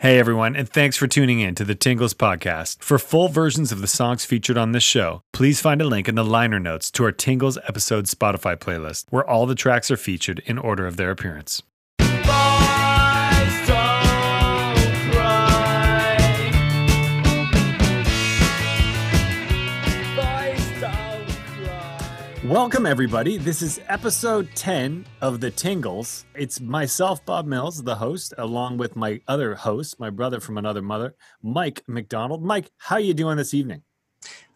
Hey everyone, and thanks for tuning in to the Tingles podcast. For full versions of the songs featured on this show, please find a link in the liner notes to our Tingles episode Spotify playlist, where all the tracks are featured in order of their appearance. Welcome, everybody. This is episode 10 of The Tingles. It's myself, Bob Mills, the host, along with my other host, my brother from another mother, Mike McDonald. Mike, how you doing this evening?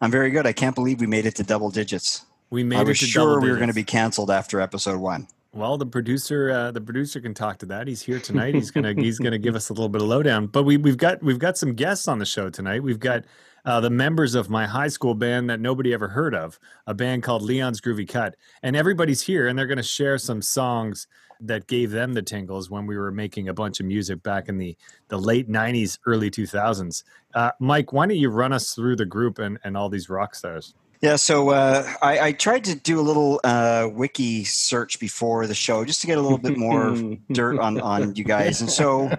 I'm very good. I can't believe we made it to double digits. We made I it was to sure we were going to be canceled after episode one. Well, the producer, uh, the producer can talk to that. He's here tonight. He's gonna he's gonna give us a little bit of lowdown. But we we've got we've got some guests on the show tonight. We've got uh, the members of my high school band that nobody ever heard of, a band called Leon's Groovy Cut, and everybody's here, and they're gonna share some songs that gave them the tingles when we were making a bunch of music back in the the late '90s, early 2000s. Uh, Mike, why don't you run us through the group and and all these rock stars? Yeah, so uh, I, I tried to do a little uh, wiki search before the show just to get a little bit more dirt on, on you guys. And so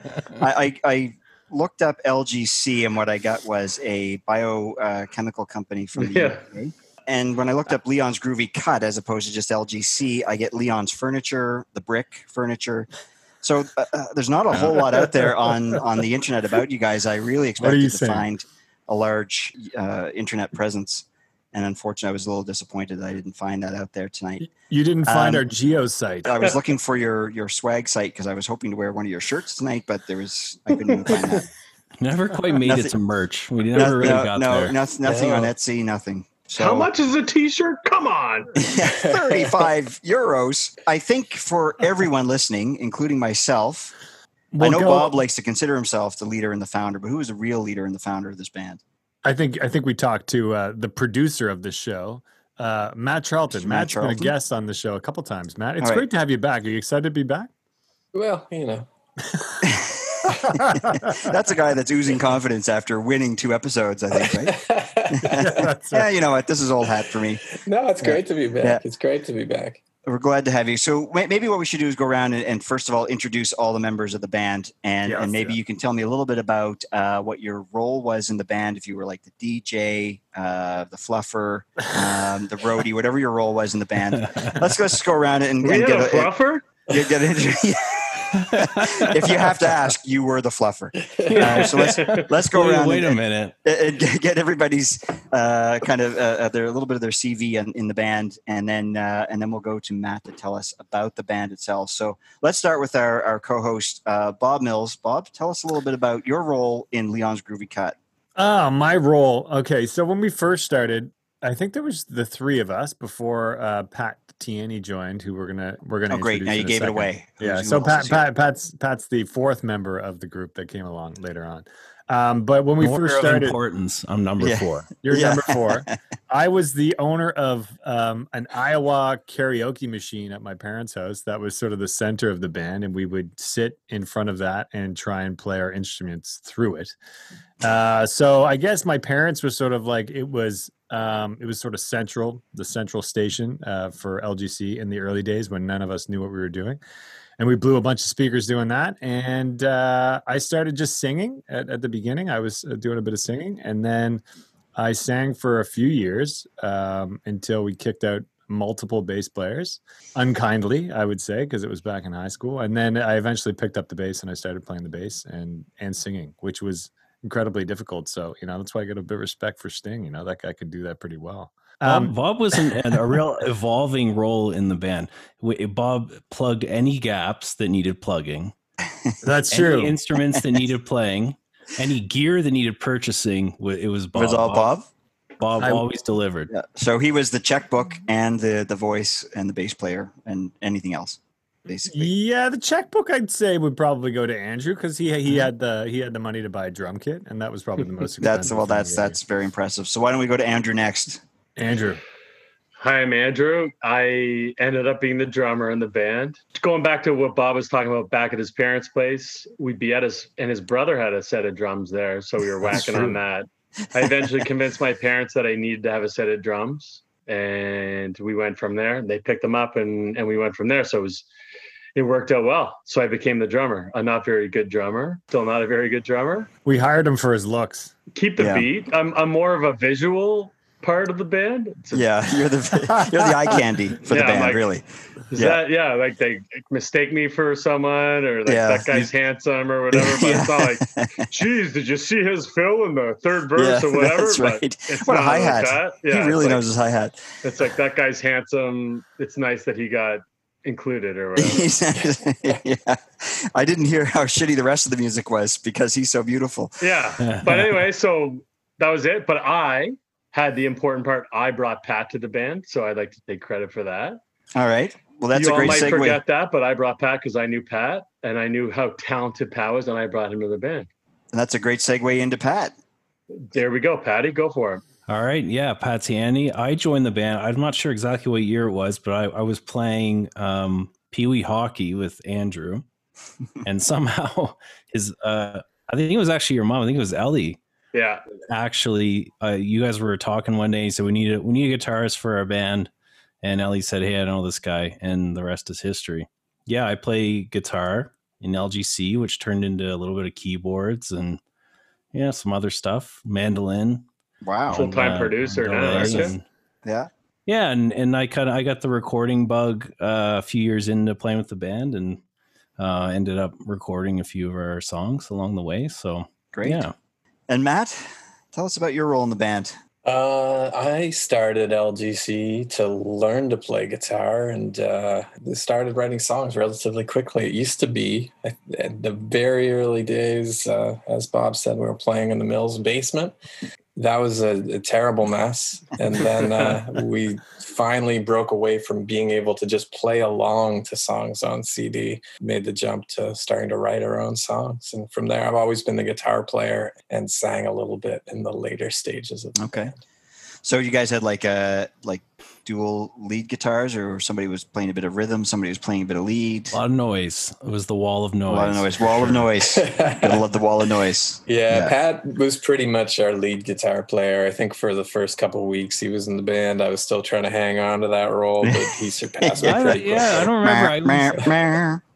I, I, I looked up LGC, and what I got was a biochemical company from the Yeah. UK. And when I looked up Leon's Groovy Cut as opposed to just LGC, I get Leon's Furniture, the Brick Furniture. So uh, uh, there's not a whole lot out there on on the internet about you guys. I really expected to saying? find a large uh, internet presence, and unfortunately, I was a little disappointed that I didn't find that out there tonight. You didn't find Um, our geo site. I was looking for your your swag site because I was hoping to wear one of your shirts tonight, but there was I couldn't even find that. Never quite made Nothing- it to merch. We No, never really no, got no, there. noth- nothing on Etsy, nothing. So How much is a t-shirt? Come on. 35 euros. I think for everyone listening, including myself, I know go- Bob likes to consider himself the leader and the founder, but who is the real leader and the founder of this band? I think I think we talked to uh, the producer of this show, uh, Matt Charlton. Matt Matt's been a guest on the show a couple times. Matt, it's All right. great to have you back. Are you excited to be back? Well, you know. That's a guy that's oozing confidence after winning two episodes, I think, right? that's yeah, right. you know what? This is old hat for me. No, it's great to be back. Yeah. It's great to be back. We're glad to have you. So maybe what we should do is go around and, and first of all introduce all the members of the band, and, Yeah, let's and maybe that. you can tell me a little bit about uh, what your role was in the band. If you were like the DJ, uh, the fluffer, um, the roadie, whatever your role was in the band. Let's let's go around and, and get a fluffer? get, get into. if you have to ask, you were the fluffer. Uh, so let's let's go wait, around. wait and, a minute. and get get everybody's uh, kind of uh, uh, their a little bit of their CV in, in the band, and then uh, and then we'll go to Matt to tell us about the band itself. So let's start with our our co-host uh, Bob Mills. Bob, tell us a little bit about your role in Leon's Groovy Cut. Oh, my role. Okay, so when we first started, I think there was the three of us before uh, Pat Tierney joined, who we're gonna we're gonna. Oh, great! Now you a gave it second. away. Yeah, Who's- so Pat. Pat Pat's Pat's the fourth member of the group that came along later on. Um, but when we Order first of started, importance. I'm number Yeah. four. You're Yeah. number four. I was the owner of um, an Aiwa karaoke machine at my parents' house. That was sort of the center of the band, and we would sit in front of that and try and play our instruments through it. Uh, so I guess my parents were sort of like it was. Um, it was sort of central, the central station uh, for LGC in the early days when none of us knew what we were doing. And we blew a bunch of speakers doing that. And uh, i started just singing at, at the beginning. I was uh, doing a bit of singing. And then i sang for a few years um, until we kicked out multiple bass players unkindly i would say because it was back in high school. And then i eventually picked up the bass and i started playing the bass and and singing which was incredibly difficult so you know that's why i got a bit of respect for sting you know that guy could do that pretty well Um, um, Bob was an, an- a real evolving role in the band. Bob plugged any gaps that needed plugging, that's any true instruments that needed playing, any gear that needed purchasing. It was It Bob. was all Bob. Bob I- always delivered. Yeah. So he was the checkbook and the the voice and the bass player and anything else, basically. Yeah, the checkbook I'd say would probably go to Andrew because he he mm-hmm. had the he had the money to buy a drum kit, and that was probably the most. That's well. That's he that's very impressive. So why don't we go to Andrew next? Andrew. Hi, I'm Andrew. I ended up being the drummer in the band. Going back to what Bob was talking about back at his parents' place, we'd be at his, and his brother had a set of drums there. So we were whacking on that. I eventually convinced my parents that I needed to have a set of drums. And we went from there. They picked them up and, and we went from there. So it was, it worked out well. So I became the drummer. A not very good drummer, still not a very good drummer. We hired him for his looks. Keep the Yeah. beat. I'm I'm more of a visual part of the band. A- Yeah, you're the you're the eye candy for the band, like- really. Is Yeah. that yeah? Like they mistake me for someone, or like Yeah. that guy's handsome, or whatever. But it's not like, geez, did you see his fill in the third verse Yeah, or whatever? that's But right. it's What a not like hi-hat. that. he really it's knows his hi hat. It's like that guy's handsome. It's nice that he got included or whatever. yeah. I didn't hear how shitty the rest of the music was because he's so beautiful. yeah. But anyway, so that was it. But I had the important part. I brought Pat to the band, so I'd like to take credit for that. All right. Well, that's you a great all might segue. forget that, but I brought Pat because I knew Pat and I knew how talented Pat was, and I brought him to the band. And that's a great segue into Pat. There we go, Patty. Go for him. All right, yeah, Patsy Andy. I joined the band. I'm not sure exactly what year it was, but I, I was playing um, Pee Wee hockey with Andrew, and somehow his uh, I think it was actually your mom. I think it was Ellie. Yeah. Actually, uh, you guys were talking one day. He said we need a we need a guitarist for our band, and Ellie said, "Hey, I know this guy," and the rest is history. Yeah, I play guitar in LGC, which turned into a little bit of keyboards and yeah, some other stuff, mandolin. Wow. Full-time uh, producer now, delay aren't you? and- Yeah. yeah, and and I kind of I got the recording bug uh, a few years into playing with the band, and uh, ended up recording a few of our songs along the way. So Great. yeah, And Matt, tell us about your role in the band. Uh, I started LGC to learn to play guitar and uh, started writing songs relatively quickly. It used to be at the very early days, uh, as Bob said, we were playing in the Mills basement. That was a, a terrible mess. And then uh, we finally broke away from being able to just play along to songs on CD, made the jump to starting to write our own songs. And from there, I've always been the guitar player and sang a little bit in the later stages of the Okay. So you guys had like a like dual lead guitars, or somebody was playing a bit of rhythm, somebody was playing a bit of lead. a lot of noise. It was the wall of noise. A lot of noise. Wall of noise. Gotta love the wall of noise. Yeah, Yeah. Pat was pretty much our lead guitar player. I think for the first couple of weeks he was in the band. I was still trying to hang on to that role, but he surpassed me I, pretty yeah, I don't remember. I.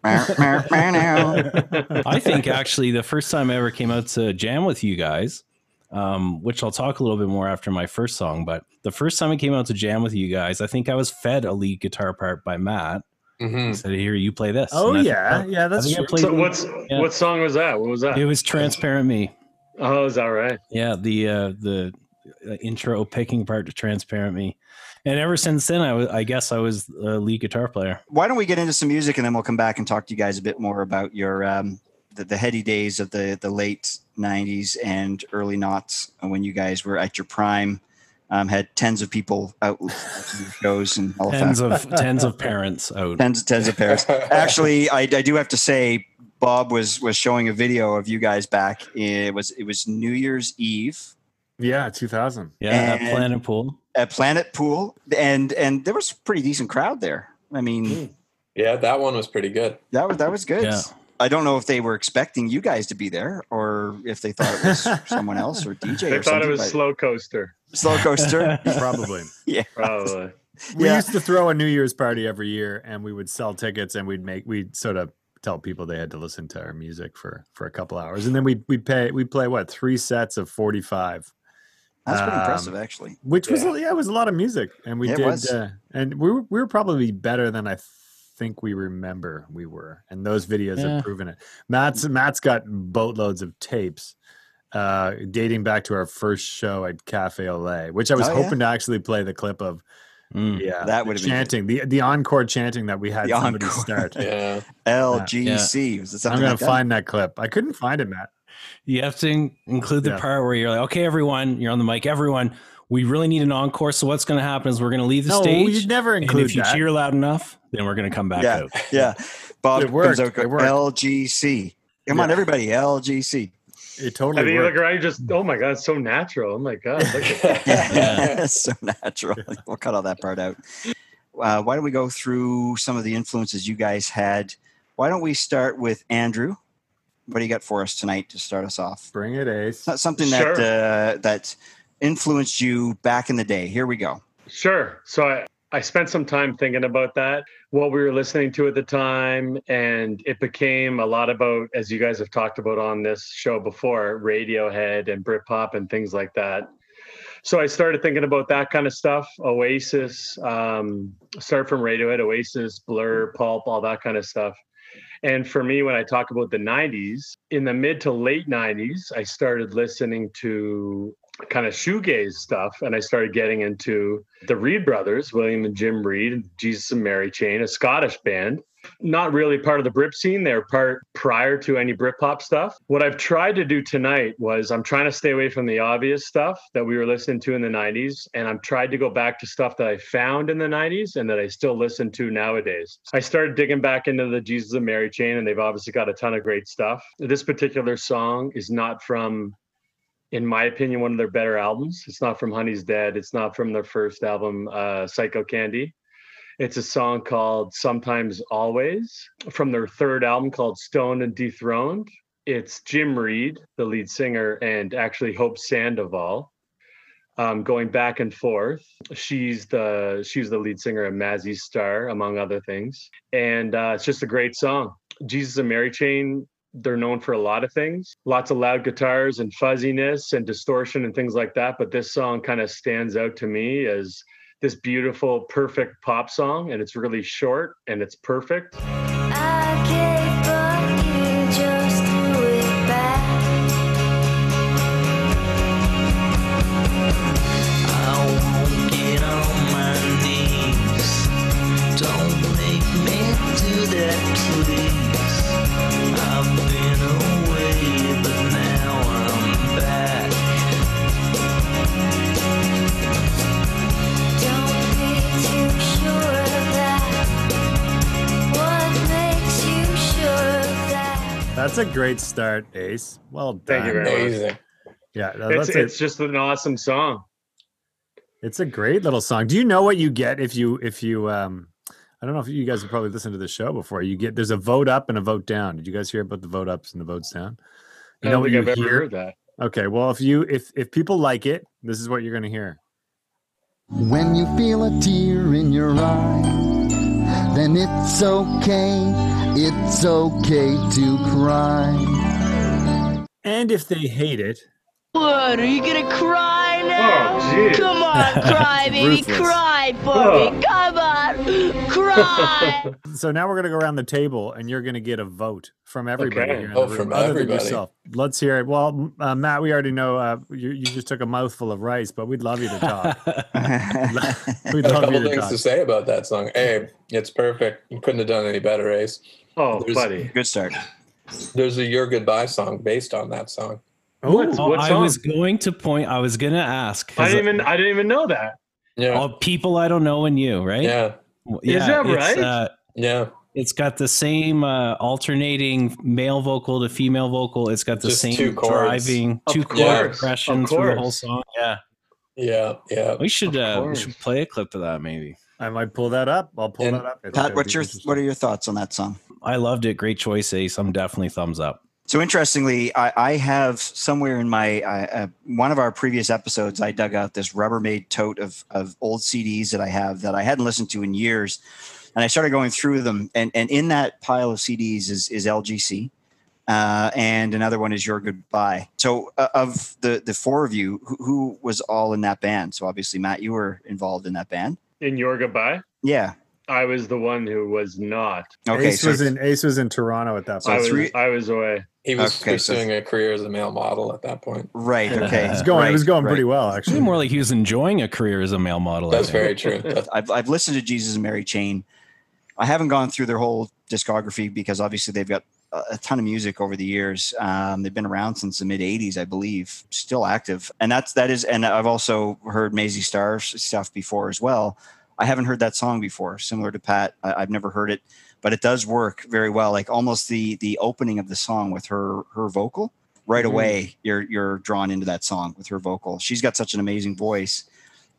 I think actually the first time I ever came out to jam with you guys, um, which I'll talk a little bit more after my first song, but the first time I came out to jam with you guys, I think I was fed a lead guitar part by Matt. He Mhm. said, "Here, you play this." Oh And I yeah, thought- yeah, that's think I true. So what's Yeah. what song was that? What was that? It was "Transparent Me." oh, is that right? Yeah, the uh, the uh, intro picking part to "Transparent Me," and ever since then, I was I guess I was a lead guitar player. Why don't we get into some music and then we'll come back and talk to you guys a bit more about your um, the, the heady days of the the late '90s and early noughts when you guys were at your prime. Um, had tens of people out shows and all Tens of tens of parents out. tens tens of parents Actually, I, I do have to say, Bob was was showing a video of you guys back. It was it was New Year's Eve Yeah, 2000. Yeah, at Planet Pool. at Planet Pool, and and there was a pretty decent crowd there. I mean, Yeah, that one was pretty good. that was that was good. Yeah. I don't know if they were expecting you guys to be there or if they thought it was someone else or DJ They or thought it was but- slow coaster. slow coaster. Probably. yeah. Probably. We Yeah. used to throw a New Year's party every year, and we would sell tickets, and we'd make we'd sort of tell people they had to listen to our music for for a couple hours, and then we we pay we'd play what three sets of forty five, That's pretty Um, impressive, actually. which was Yeah. yeah. it was a lot of music, and we It did, was. Uh, and we were we were probably better than I think we remember we were, and those videos Yeah. have proven it. Matt's Matt's got boatloads of tapes. Uh, dating back to our first show at Cafe Olay, which I was Oh, yeah? hoping to actually play the clip of Mm. yeah, That the would've been chanting the the encore chanting that we had The somebody encore. start. Yeah. LGC. Was it I'm gonna like find that clip. I couldn't find it, Matt. You have to include the Yeah. part where you're like, okay, everyone, you're on the mic. Everyone, we really need an encore. So what's going to happen is we're going to leave the No, stage. you'd never and include if you that. cheer loud enough, then we're going to come back Yeah. out. Yeah. Bob It comes worked. out, It worked. LGC. Come on, everybody, LGC. It totally. I totally mean, you look worked. around, you just, oh my God, it's so natural. Oh my God. Look at Yeah, so natural. We'll cut all that part out. Uh, why don't we go through some of the influences you guys had? Why don't we start with Andrew? What do you got for us tonight to start us off? Bring it, Ace. Not something Sure. that uh, that influenced you back in the day. Here we go. Sure. So I, I spent some time thinking about that, what we were listening to at the time, and it became a lot about, as you guys have talked about on this show before, Radiohead and Britpop and things like that. So I started thinking about that kind of stuff. Oasis, um, start from Radiohead, Oasis, Blur, Pulp, all that kind of stuff. And for me, when I talk about the 90s, in the mid to late 90s, I started listening to kind of shoegaze stuff and I started getting into the Reid brothers, William and Jim Reid, Jesus and Mary Chain, a Scottish band. Not really part of the Brit scene. They're part prior to any Britpop stuff. What I've tried to do tonight was I'm trying to stay away from the obvious stuff that we were listening to in the 90s. And I'm tried to go back to stuff that I found in the 90s and that I still listen to nowadays. I started digging back into the Jesus and Mary chain, and they've obviously got a ton of great stuff. This particular song is not from in my opinion, one of their better albums. It's not from Honey's Dead. It's not from their first album, uh, Psychocandy. It's a song called Sometimes Always from their third album called Stoned and Dethroned. It's Jim Reid, the lead singer, and actually Hope Sandoval. Um, going back and forth. She's the she's the lead singer of Mazzy Star, among other things, and uh, it's just a great song. Jesus and Mary Chain they're known for a lot of things. Lots of loud guitars and fuzziness and distortion and things like that but this song kind of stands out to me as this beautiful perfect pop song and it's really short and it's perfect That's a great start, Ace. Well done. Thank you very Amazing. much. Yeah, It's, that's it's just an awesome song. It's a great little song. Do you know what you get if you if you um I don't know if you guys have probably listened to the show before. You get there's a vote up and a vote down. Did you guys hear about the vote ups and the votes down? You I know don't what think you I've ever hear? heard that. Okay, well if you if if people like it, this is what you're gonna hear. When you feel a tear in your eye, then it's okay, it's okay to cry. And if they hate it, What? Are you gonna cry now? Oh. Come on, cry, baby, Ruthless. cry for Oh. me. Come on, cry. so now we're gonna go around the table and you're gonna get a vote from everybody. Okay. here in Oh, the room, from other than yourself. Let's hear it. Well, uh, Matt, we already know uh, you, you just took a mouthful of rice, but we'd love you to talk. we'd Got a love couple you to things talk. to say about that song. Hey, it's perfect. You couldn't have done any better, Ace. Oh, There's- buddy. Good start. There's a Your Goodbye song based on that song. What? Oh, what I was going to point. I was going to ask. I didn't even I didn't even know that. Yeah. all people I don't know and you, right? Yeah. W- Is that it's, right? Uh, Yeah. it's got the same uh, alternating male vocal to female vocal. It's got the Just same two driving Of two course, chord of progression through the whole song. Yeah, Yeah. Yeah. we should uh, we should play a clip of that maybe. I might pull that up. I'll pull And that up. It's Pat, what's your what are your thoughts on that song? I loved it. Great choice, Ace. I'm definitely thumbs up. So interestingly, I, I have somewhere in my uh, uh, one of our previous episodes, I dug out this Rubbermaid tote of of old CDs that I have that I hadn't listened to in years, and I started going through them. And and in that pile of CDs is is LGC, uh, and another one is Your Goodbye. So uh, of the the four of you, who, who was all in that band? So obviously, Matt, you were involved in that band. In your goodbye, Yeah. I was the one who was not. Okay. Ace so was in Ace was in Toronto at that So I point. was three- I was away. He was Okay, so- pursuing a career as a male model at that point. right. Okay. it was going. it was going right. pretty well, actually. more like he was enjoying a career as a male model. That's very true. That's, I've, I've listened to Jesus and Mary Chain. I haven't gone through their whole discography because obviously they've got a, a ton of music over the years. Um, they've been around since the mid '80s, I believe, still active. And that's that is. And I've also heard Mazzy Star stuff before as well. I haven't heard that song before. Similar to Pat, I, I've never heard it, but it does work very well. Like almost the the opening of the song with her her vocal. Right Mhm. away, you're you're drawn into that song with her vocal. She's got such an amazing voice,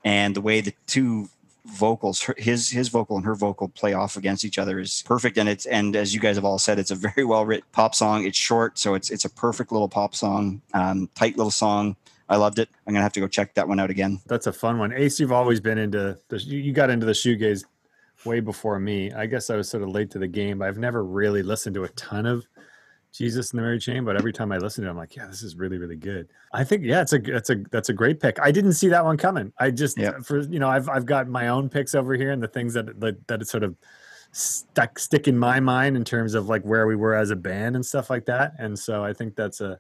and the way the two vocals her- his his vocal and her vocal play off against each other is perfect and it's and as you guys have all said it's a very well written pop song it's short so it's it's a perfect little pop song um, tight little song I loved it. I'm gonna have to go check that one out again. That's a fun one. Ace, you've always been into the. You got into the shoegaze way before me. I guess I was sort of late to the game. I've never really listened to a ton of Jesus and the Mary Chain, but every time I listen to it, I'm like, yeah, this is really, really good. I think, yeah, it's a, that's a, that's a great pick. I didn't see that one coming. I just, Yeah. for you know, I've, I've got my own picks over here and the things that that, that sort of stuck stick in my mind in terms of like where we were as a band and stuff like that. And so I think that's a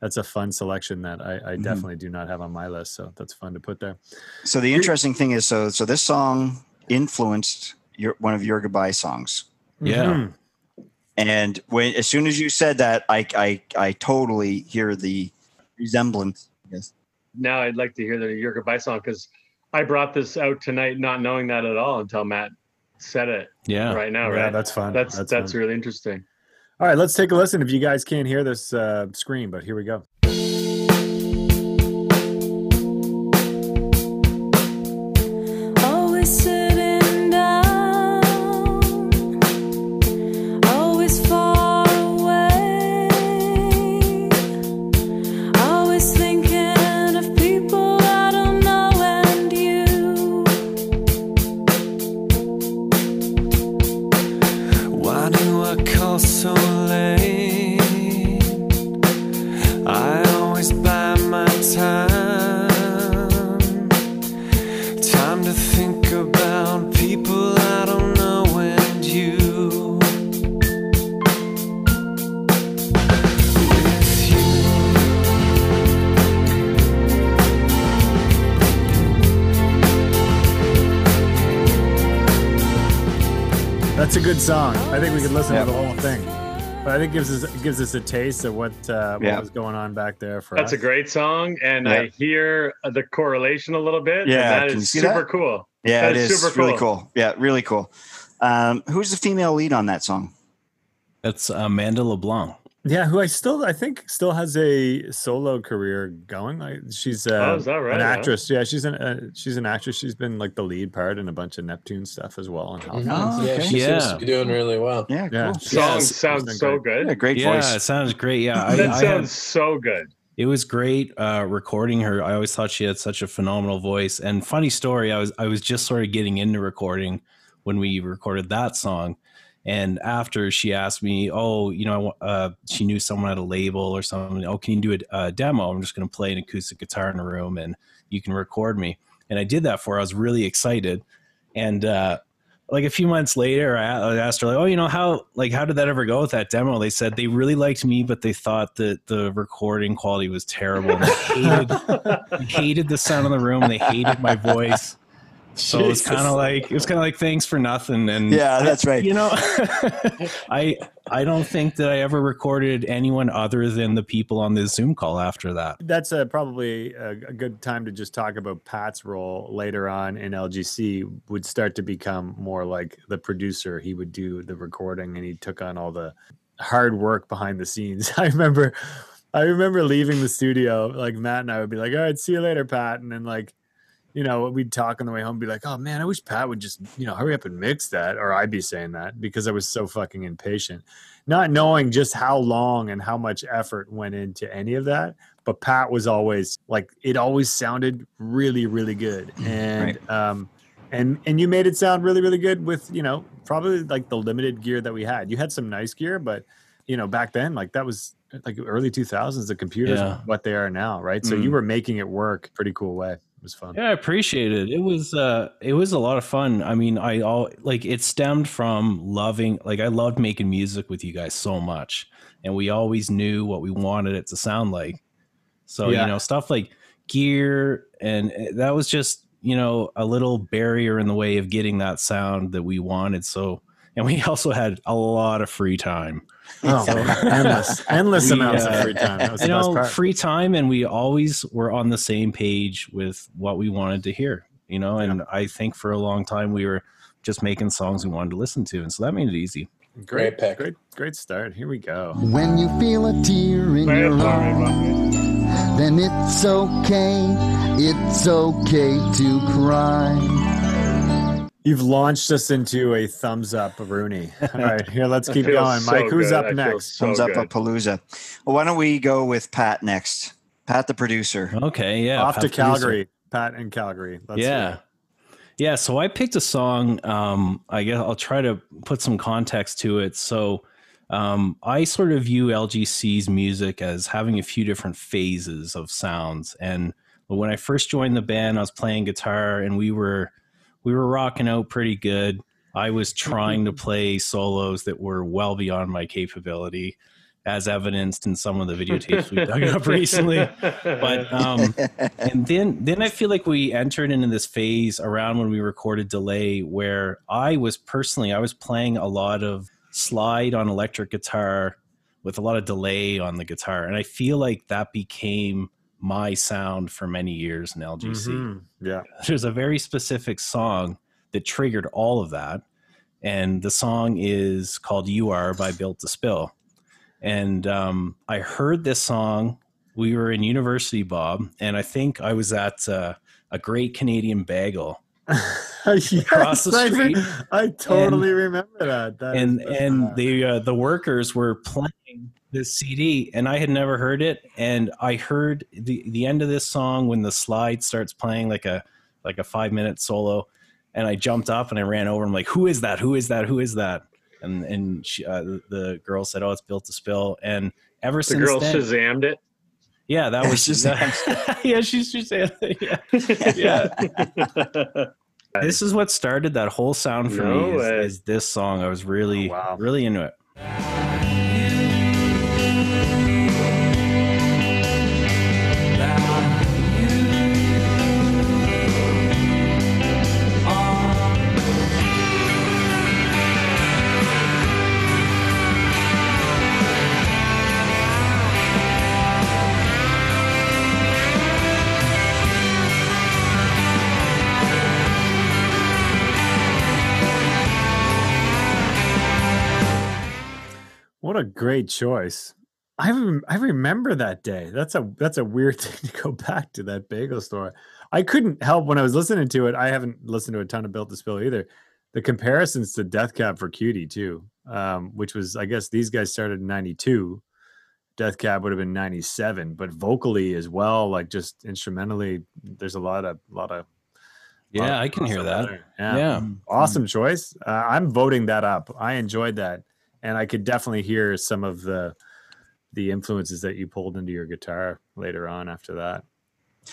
that's a fun selection that I, I Mhm. definitely do not have on my list. So that's fun to put there. So the interesting thing is, so so this song influenced your one of your goodbye songs. Yeah. Mhm. And when as soon as you said that, I I I totally hear the resemblance. Yes. Now I'd like to hear the Your Goodbye song because I brought this out tonight not knowing that at all until Matt said it Yeah. right now, Yeah, right? that's fun. That's that's, fun. really interesting. All right, let's take a listen. If you guys can't hear this uh, screen, but here we go. I think gives us gives us a taste of what uh, what was going on back there for That's us. a great song, and Yeah. I hear the correlation a little bit. Yeah, that can you is see super that? cool. Yeah, That it is is super really cool. cool. Yeah, really cool. Um, who's the female lead on that song? That's Amanda LeBlanc. Yeah, who I still I think still has a solo career going. Like she's uh, Oh, is that right, an huh? actress. Yeah, she's an uh, she's an actress. She's been like the lead part in a bunch of Neptune stuff as well. And. Oh, yeah, okay. she seems to be doing really well. Yeah, Yeah. cool. Song Yes, sounds so great. Yeah, good. great voice. Yeah, voice. it sounds great. Yeah, I, that I sounds had, so good. it was great uh, recording her. I always thought she had such a phenomenal voice. And funny story, I was I was just sort of getting into recording when we recorded that song. And after she asked me, oh, you know, uh, she knew someone at a label or something. Oh, can you do a, a demo? I'm just going to play an acoustic guitar in a room and you can record me. And I did that for her. I was really excited. And uh, like a few months later, I asked her, like, oh, you know, how like how did that ever go with that demo? They said they really liked me, but they thought that the recording quality was terrible. They hated, hated the sound of the room. They hated my voice. So it was kind of like it's kind of like thanks for nothing. And Yeah, that's right. you know, I I don't think that I ever recorded anyone other than the people on the Zoom call after that. That's uh, probably a, a good time to just talk about Pat's role later on in LGC. Would start to become more like the producer. He would do the recording, and he took on all the hard work behind the scenes. I remember, I remember leaving the studio. Like Matt and I would be like, "All right, see you later, Pat," and then like. You know, we'd talk on the way home, be like, "Oh man, I wish Pat would just, you know, hurry up and mix that," or I'd be saying that because I was so fucking impatient, not knowing just how long and how much effort went into any of that but Pat was always like it always sounded really really good. And um and and you made it sound really really good with you know probably like the limited gear that we had. You had some nice gear but you know back then like that was like early 2000s the computers Yeah. what they are now right? So you Mm. were making it work pretty cool way it was fun Yeah, I appreciate it. It was uh it was a lot of fun. I mean, I all like it stemmed from loving like I loved making music with you guys so much. And we always knew what we wanted it to sound like. So, Yeah. you know, stuff like gear and uh, that was just, you know, a little barrier in the way of getting that sound that we wanted. So and we also had a lot of free time. oh, endless endless We, amounts of uh, free time that was you know, free time, and we always were on the same page with what we wanted to hear. You know, and I think for a long time we were just making songs we wanted to listen to, and so that made it easy. Great pick. great great start here we go When you feel a tear in Very your sorry eye, then it's okay. It's okay to cry. You've launched us into a thumbs up, Rooney. All right, here, let's keep feels going. so Mike, who's good. up I next? so Thumbs up good. a palooza. Well, why don't we go with Pat next? Pat, the producer. Okay, yeah. Off Pat to the producer. Calgary. Pat in Calgary. Let's yeah. it. Yeah, so I picked a song. Um, I guess I'll try to put some context to it. So um, I sort of view LGC's music as having a few different phases of sounds. And when I first joined the band, I was playing guitar and we were we were rocking out pretty good. I was trying to play solos that were well beyond my capability, as evidenced in some of the videotapes we dug up recently. But um, and then then I feel like we entered into this phase around when we recorded delay where I was personally I was playing a lot of slide on electric guitar with a lot of delay on the guitar and I feel like that became my sound for many years in LGC. Mhm. Yeah. There's a very specific song that triggered all of that and the song is called You Are by Built to Spill. And um, I heard this song. We were in University, Bob, and I think I was at uh, a Great Canadian Bagel. yes, Across the I, street. I totally remember that. That and and the uh, the workers were playing this CD, and I had never heard it. And I heard the the end of this song when the slide starts playing like a like a five minute solo, and I jumped up and I ran over. I'm like, "Who is that? Who is that? Who is that?" And and she, uh, the girl said, "Oh, it's built to spill." And ever The since the girl then, Shazammed it. yeah, that Yeah, was she's- yeah, she's just yeah. yeah. This is what started that whole sound for No me. Is, is this song? I was really, Oh, wow. really into it. What a great choice. I rem- I remember that day. That's a that's a weird thing to go back to that bagel store. I couldn't help when I was listening to it. I haven't listened to a ton of Built to Spill either. The comparisons to Death Cab for Cutie too, um, which was I guess these guys started in '92. Death Cab would have been '97, but vocally as well, like just instrumentally, there's a lot of lot of. Yeah, of I can hear that. Yeah, Yeah. awesome choice. Uh, I'm voting that up. I enjoyed that, and I could definitely hear some of the the influences that you pulled into your guitar later on after that.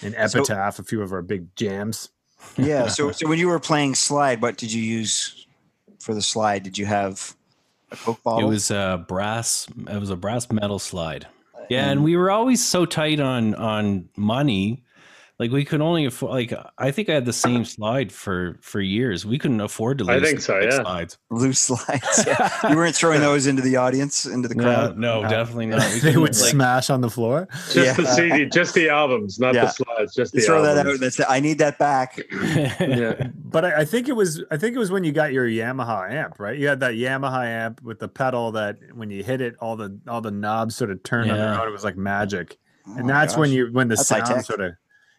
In So- Epitaph, a few of our big jams. yeah. So, so when you were playing slide, what did you use for the slide? Did you have a Coke bottle? It was a brass. It was a brass metal slide. Uh, yeah, And- and we were always so tight on on money. Like we could only afford. Like I think I had the same slide for for years. We couldn't afford to I lose think so, yeah. slides. loose slides. Yeah. You weren't throwing those into the audience, into the No, crowd. no, Uh, definitely not. We they would like- smash on the floor. Just Yeah. the CD, just the albums, not Yeah. the slides, just the You throw that out. albums. That's I need that back. yeah. But I, I think it was I think it was when you got your Yamaha amp, right? You had that Yamaha amp with the pedal that when you hit it, all the all the knobs sort of turned on their Yeah. own. It was like magic. Oh and my that's when you when the That's sound sort of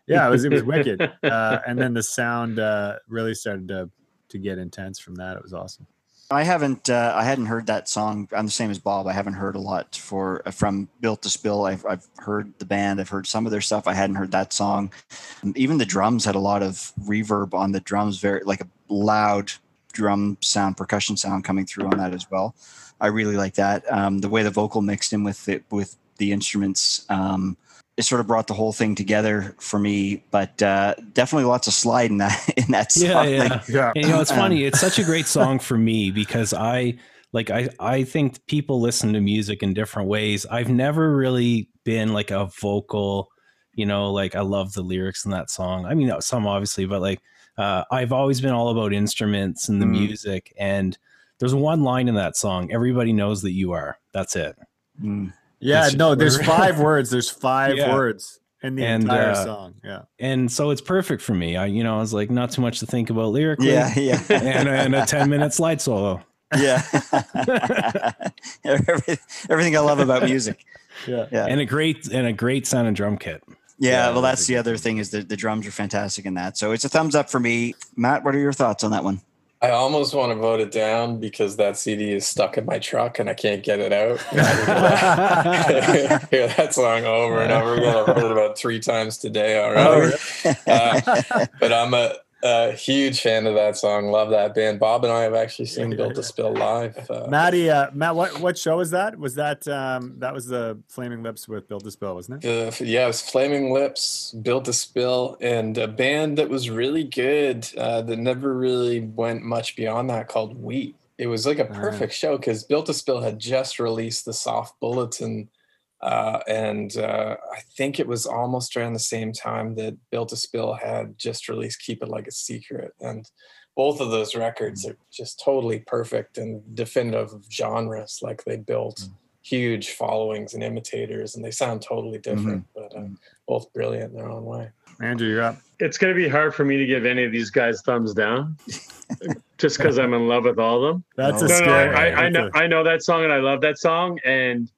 yeah it was it was wicked uh, and then the sound uh, really started to to get intense from that it was awesome I haven't. Uh, I hadn't heard that song. I'm the same as Bob. I haven't heard a lot for from Built to Spill. I've, I've heard the band. I've heard some of their stuff. I hadn't heard that song. Um, Even the drums had a lot of reverb on the drums. Very like a loud drum sound, percussion sound coming through on that as well. I really like that. Um, the way the vocal mixed in with it with the instruments. Um, it sort of brought the whole thing together for me, but uh, definitely lots of slide in that in that song. yeah, yeah. Yeah And, you know, it's funny. It's such a great song for me because I like I I think people listen to music in different ways. I've never really been like a vocal, you know, like I love the lyrics in that song. I mean, some obviously, but like uh, I've always been all about instruments and the Mm. music. And there's one line in that song. Everybody knows that you are. That's it. mm. Yeah It's no there's five words there's five Yeah. words in the And, entire uh, song yeah And so it's perfect for me. I, you know, I was like, not too much to think about lyrically. yeah, yeah. And, and a 10 minute slide solo. yeah. Every- Everything I love about music. yeah Yeah. And a great and a great sound and drum kit. Yeah. Yeah, well, that's that's the other thing is that the drums are fantastic in that. So it's a thumbs up for me. Matt, what are your thoughts on that one? I almost want to vote it down because that CD is stuck in my truck and I can't get it out. Hear that song over and over again. I've heard it about three times today already. Uh, but I'm a, a huge fan of that song. Love that band. Bob and I have actually seen Built to Spill live. Uh, Maddie, uh, Matt, what what show was that? Was that um, that was the Flaming Lips with Built to Spill, wasn't it? yeah, it was Flaming Lips, Built to Spill, and a band that was really good uh, that never really went much beyond that called Wheat. It was like a perfect show because Built to Spill had just released the Soft Bulletin, uh, and uh, I think it was almost around the same time that Built to Spill had just released Keep It Like a Secret, and both of those records are just totally perfect and definitive of genres. Like they built huge followings and imitators, and they sound totally different, but uh, both brilliant in their own way. Andrew, you're up. It's going to be hard for me to give any of these guys thumbs down, just because I'm in love with all of them. That's a no, no, scary. I, I know, a- I know that song, and I love that song, and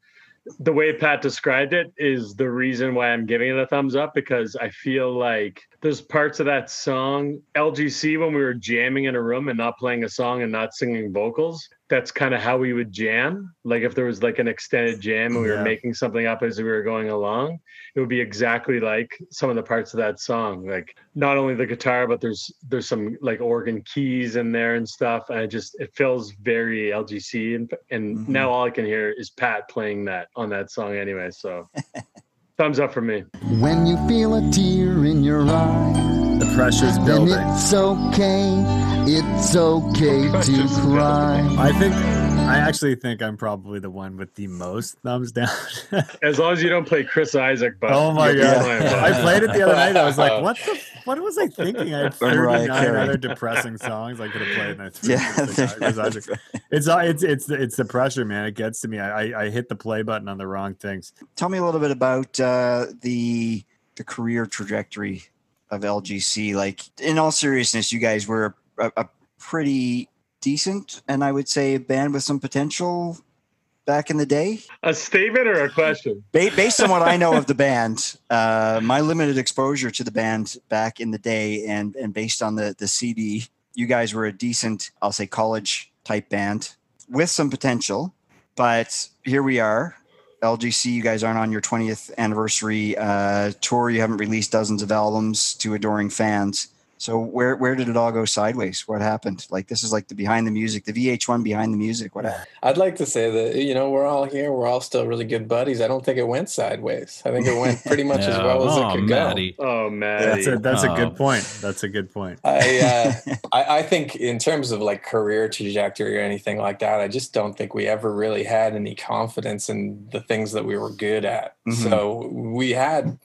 the way Pat described it is the reason why I'm giving it a thumbs up because I feel like there's parts of that song LGC when we were jamming in a room and not playing a song and not singing vocals. That's kind of how we would jam. Like if there was like an extended jam and we Yeah. were making something up as we were going along, it would be exactly like some of the parts of that song. Like not only the guitar, but there's there's some like organ keys in there and stuff. And it just it feels very LGC and and Mhm. now all I can hear is Pat playing that on that song anyway. So thumbs up for me. When you feel a tear in your eye, the pressure's then building. it's okay. It's okay to cry. I think I actually think I'm probably the one with the most thumbs down. As long as you don't play Chris Isaak, but oh my god! fine. I played it the other night. I was like, "What the? What was I thinking?" I had Or 39 Carey. other depressing songs I could have played, and I threw Yeah, Chris Isaak- It's uh, it's it's the- it's the pressure, man. It gets to me. I, I I hit the play button on the wrong things. Tell me a little bit about uh, the the career trajectory of LGC. Like, in all seriousness, you guys were a, a pretty decent and I would say a band with some potential back in the day. a statement or a question? Ba- based on what I know of the band, uh, my limited exposure to the band back in the day, and and based on the the CD, you guys were a decent, I'll say, college type band with some potential. But here we are, LGC. You guys aren't on your 20th anniversary uh, tour. You haven't released dozens of albums to adoring fans. So where where did it all go sideways? What happened? Like this is like the behind the music, the VH1 behind the music. What happened? I'd like to say that you know we're all here. We're all still really good buddies. I don't think it went sideways. I think it went pretty much as Yeah. well as oh, it could Maddie. Oh man, That's a that's a Oh. good point. That's a good point. I, uh, I I think in terms of like career trajectory or anything like that, I just don't think we ever really had any confidence in the things that we were good at. Mhm. So we had,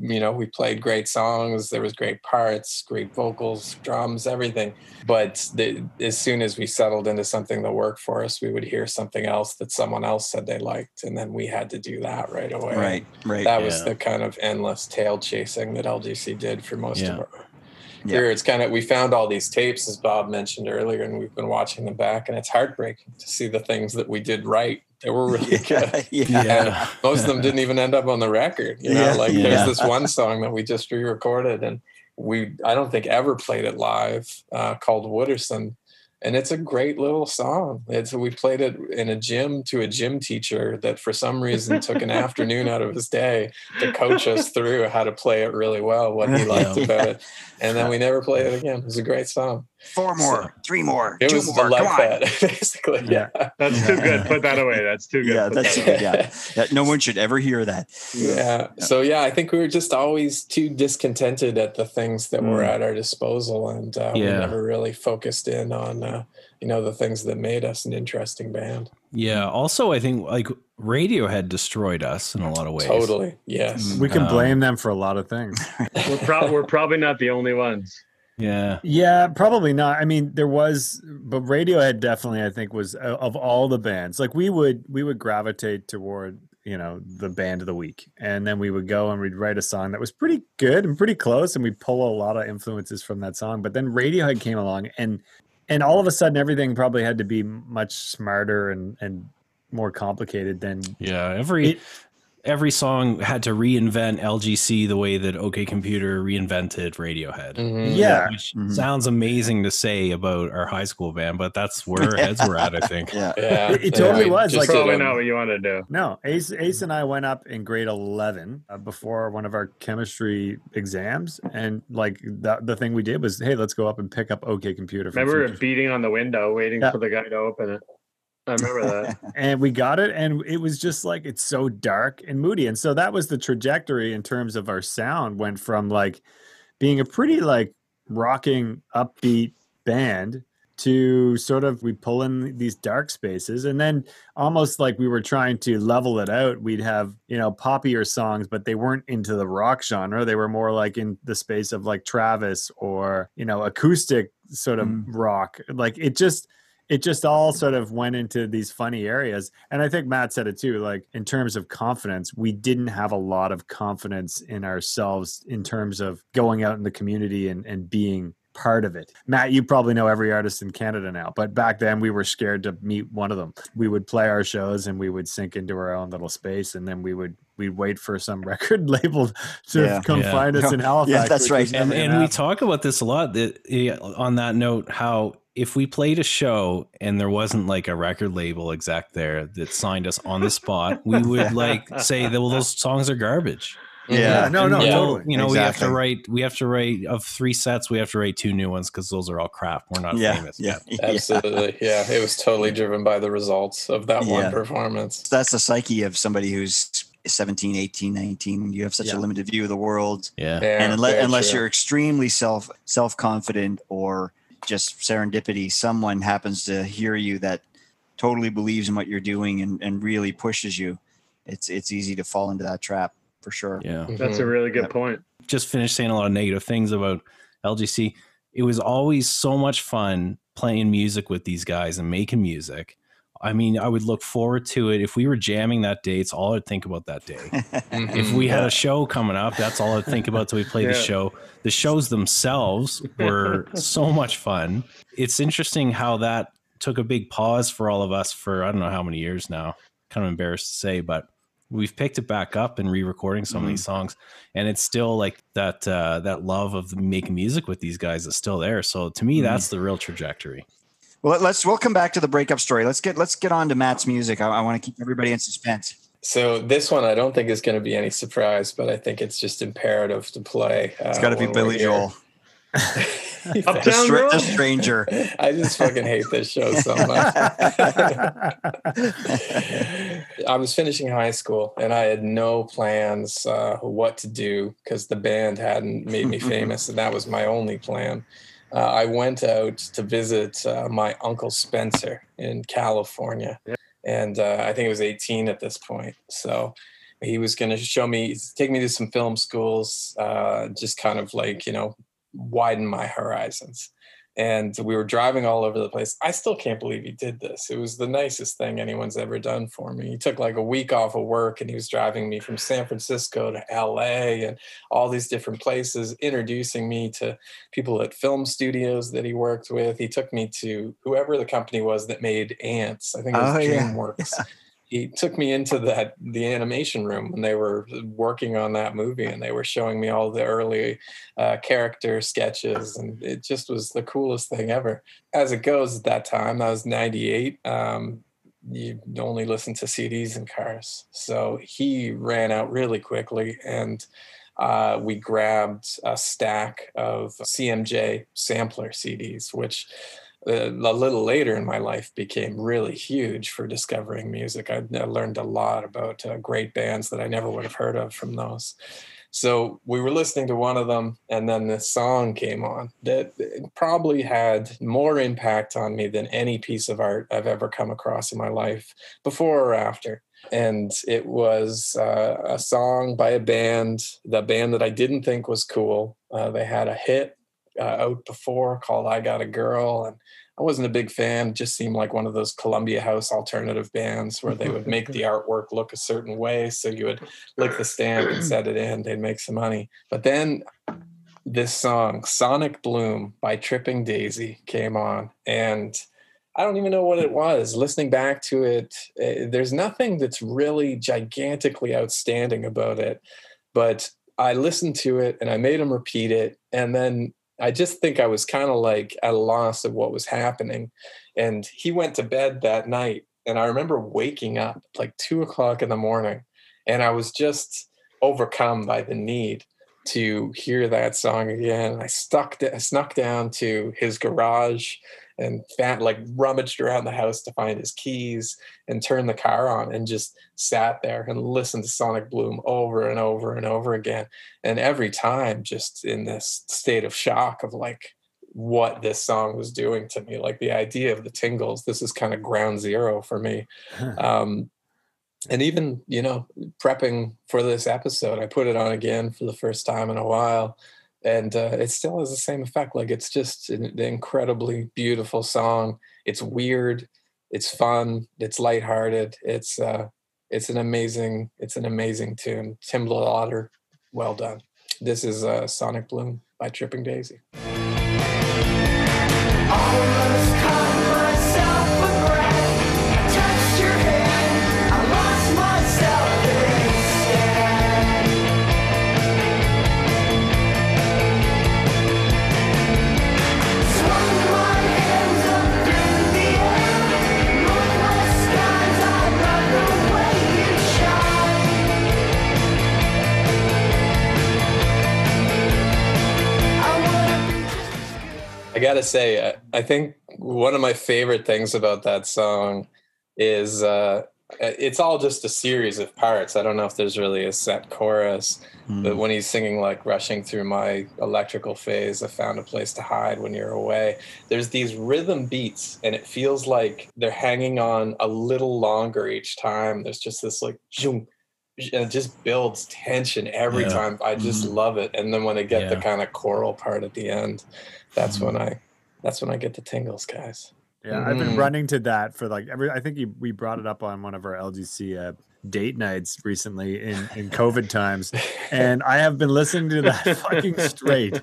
you know, we played great songs. There was great parts, great vocals, drums, everything. But the, as soon as we settled into something that worked for us, we would hear something else that someone else said they liked, and then we had to do that right away. Right, right. That was the kind of endless tail chasing that LGC did for most Yeah. of our Yeah. career. It's kind of we found all these tapes, as Bob mentioned earlier, and we've been watching them back, and it's heartbreaking to see the things that we did right. They were really good. yeah, And most of them didn't even end up on the record. You know, Yeah. like Yeah. there's this one song that we just re-recorded, and we I don't think ever played it live, uh, called Wooderson. And it's a great little song. It's we played it in a gym to a gym teacher that for some reason took an afternoon out of his day to coach us through how to play it really well, what he liked Yeah. about it. And then we never played it again. It was a great song. Four more, three more, It two was more. like Come on. that, basically. Yeah. Yeah. that's too good. Put that away. That's too good. Yeah, Put that's that away. yeah. yeah. No one should ever hear that. Yeah. So yeah, I think we were just always too discontented at the things that were Mm. at our disposal, and uh, we never really focused in on uh, you know the things that made us an interesting band. Yeah. Also, I think like Radiohead destroyed us in a lot of ways. Totally. Yes. We can Um, blame them for a lot of things. We're, pro- we're probably not the only ones. Yeah. Yeah, probably not. I mean, there was, but Radiohead definitely, I think, was of all the bands. Like we would, we would gravitate toward, you know, the band of the week, and then we would go and we'd write a song that was pretty good and pretty close, and we'd pull a lot of influences from that song. But then Radiohead came along, and and all of a sudden, everything probably had to be much smarter and and more complicated than Yeah. Every It- every song had to reinvent LGC the way that OK Computer reinvented Radiohead. Mhm. Yeah. Which Mhm. sounds amazing to say about our high school band, but that's where our heads were at, I think. Yeah. Yeah, It- it totally we was, just like- did Probably a- not what you want to do. No, Ace, Ace and I went up in grade 11 uh, before one of our chemistry exams. And like the, the thing we did was, hey, let's go up and pick up OK Computer. from Remember Future beating on the window, waiting Yeah. for the guy to open it. I remember that. and we got it and it was just like it's so dark and moody and so that was the trajectory in terms of our sound went from like being a pretty like rocking upbeat band to sort of we pull in these dark spaces and then almost like we were trying to level it out we'd have you know poppier songs but they weren't into the rock genre they were more like in the space of like travis or you know acoustic sort of Mm. rock like it just it just all sort of went into these funny areas and i think matt said it too like in terms of confidence we didn't have a lot of confidence in ourselves in terms of going out in the community and, and being part of it matt you probably know every artist in canada now but back then we were scared to meet one of them we would play our shows and we would sink into our own little space and then we would we'd wait for some record label to Yeah. come Yeah. find us in halifax Yeah, that's right. and and we talk about this a lot that eh, on that note how if we played a show and there wasn't like a record label exec there that signed us on the spot we would like say that well those songs are garbage Yeah. no no Yeah. totally you know we have to write we have to write of three sets we have to write two new ones because those are all crap we're not Yeah. famous Yeah. yet yeah. Absolutely. Yeah. It was totally driven by the results of that Yeah. one performance. That's the psyche of somebody who's 17, 18, 19. You have such Yeah. a limited view of the world. yeah Yeah, and unless, unless true. you're extremely self self confident or just serendipity, someone happens to hear you that totally believes in what you're doing and, and really pushes you. It's it's easy to fall into that trap for sure. yeah That's a Mhm. really good Yep. point. just finished saying a lot of negative things about LGC. It was always so much fun playing music with these guys and making music. I mean, I would look forward to it. If we were jamming that day, it's all I'd think about that day. If Mhm. we had a show coming up, that's all I'd think about till we play the show. The shows themselves were so much fun. It's interesting how that took a big pause for all of us for I don't know how many years now. Kind of embarrassed to say, but we've picked it back up and re-recording some of these songs, and it's still like that uh, that love of making music with these guys is still there. So to me, Mhm. that's the real trajectory. Well, let- let's we'll come back to the breakup story. Let's get let's get on to Matt's music. I, I want to keep everybody in suspense. So this one, I don't think is going to be any surprise, but I think it's just imperative to play. It's got to be Billy Joel, the, Uptown stra- Girl? the stranger. I just fucking hate this show so much. I was finishing high school and I had no plans uh, what to do because the band hadn't made me famous, and that was my only plan. Uh, I went out to visit uh, my uncle Spencer in California, and uh, I think I was 18 at this point. So he was going to show me, take me to some film schools, uh, just kind of like you know widen my horizons and we were driving all over the place. I still can't believe he did this. It was the nicest thing anyone's ever done for me. He took like a week off of work and he was driving me from San Francisco to LA and all these different places, introducing me to people at film studios that he worked with. He took me to whoever the company was that made Antz. I think it was Oh, yeah. He took me into that the animation room when they were working on that movie, and they were showing me all the early uh, character sketches, and it just was the coolest thing ever. As it goes, at that time, that was '98. Um, you only listen to CDs in cars, so he ran out really quickly, and uh, we grabbed a stack of CMJ sampler CDs, which a little later in my life became really huge for discovering music. I, learned a lot about uh, great bands that I never would have heard of from those. So we were listening to one of them, and then this song came on that probably had more impact on me than any piece of art I've ever come across in my life, before or after. And it was uh, a song by a band, the band that I didn't think was cool. Uh, they had a hit uh, out before called I Got a Girl. And I wasn't a big fan. It just seemed like one of those Columbia House alternative bands where they would make the artwork look a certain way. So you would lick the stamp and set it in, they'd make some money. But then this song, Sonic Bloom by Tripping Daisy, came on. And I don't even know what it was. Listening back to it, eh, there's nothing that's really gigantically outstanding about it. But I listened to it and I made him repeat it. And then I just think I was kind of like at a loss of what was happening. And he went to bed that night. And I remember waking up like two o'clock in the morning. And I was just overcome by the need to hear that song again. I stuck, I snuck down to his garage and found like rummaged around the house to find his keys and turned the car on and just sat there and listened to Sonic Bloom over and over and over again. And every time just in this state of shock of like what this song was doing to me, like the idea of the tingles, this is kind of ground zero for me. Um, and even, you know, prepping for this episode, I put it on again for the first time in a while and uh, it still has the same effect. Like it's just an incredibly beautiful song. It's weird, it's fun, it's lighthearted. It's uh, it's an amazing it's an amazing tune. Tim DeLaughter, well done. This is uh, Sonic Bloom by Tripping Daisy. Gotta say, I, I think one of my favorite things about that song is uh, it's all just a series of parts. I don't know if there's really a set chorus, but when he's singing like rushing through my electrical phase, I found a place to hide when you're away. There's these rhythm beats, and it feels like they're hanging on a little longer each time. There's just this like zoom, it just builds tension every Yeah. time. I just Mhm. love it. And then when I get the kind of choral part at the end, that's when I that's when I get the tingles, guys. Yeah, I've been Mhm. running to that for like every. I think you, we brought it up on one of our LGC uh, date nights recently in in COVID times, and I have been listening to that fucking straight